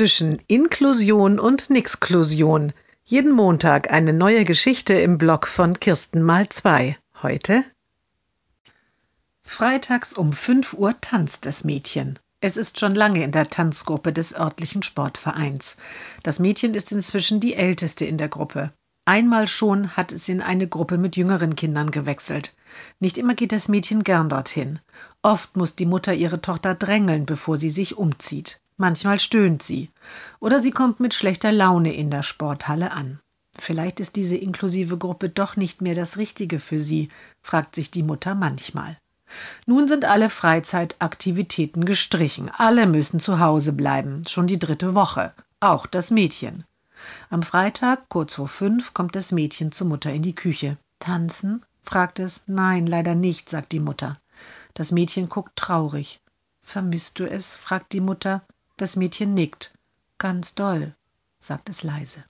zwischen Inklusion und Nixklusion. Jeden Montag eine neue Geschichte im Blog von Kirsten mal zwei. Heute? Freitags um 5 Uhr tanzt das Mädchen. Es ist schon lange in der Tanzgruppe des örtlichen Sportvereins. Das Mädchen ist inzwischen die älteste in der Gruppe. Einmal schon hat es in eine Gruppe mit jüngeren Kindern gewechselt. Nicht immer geht das Mädchen gern dorhin. Oft muss die Mutter ihre Tochter drängeln, bevor sie sich umzieht. Manchmal stöhnt sie. Oder sie kommt mit schlechter Laune in der Sporthalle an. Vielleicht ist diese inklusive Gruppe doch nicht mehr das Richtige für sie, fragt sich die Mutter manchmal. Nun sind alle Freizeitaktivitäten gestrichen. Alle müssen zu Hause bleiben. Schon die dritte Woche. Auch das Mädchen. Am Freitag, kurz vor fünf, kommt das Mädchen zur Mutter in die Küche. Tanzen? fragt es. Nein, leider nicht, sagt die Mutter. Das Mädchen guckt traurig. Vermisst du es? fragt die Mutter. Das Mädchen nickt. Ganz doll, sagt es leise.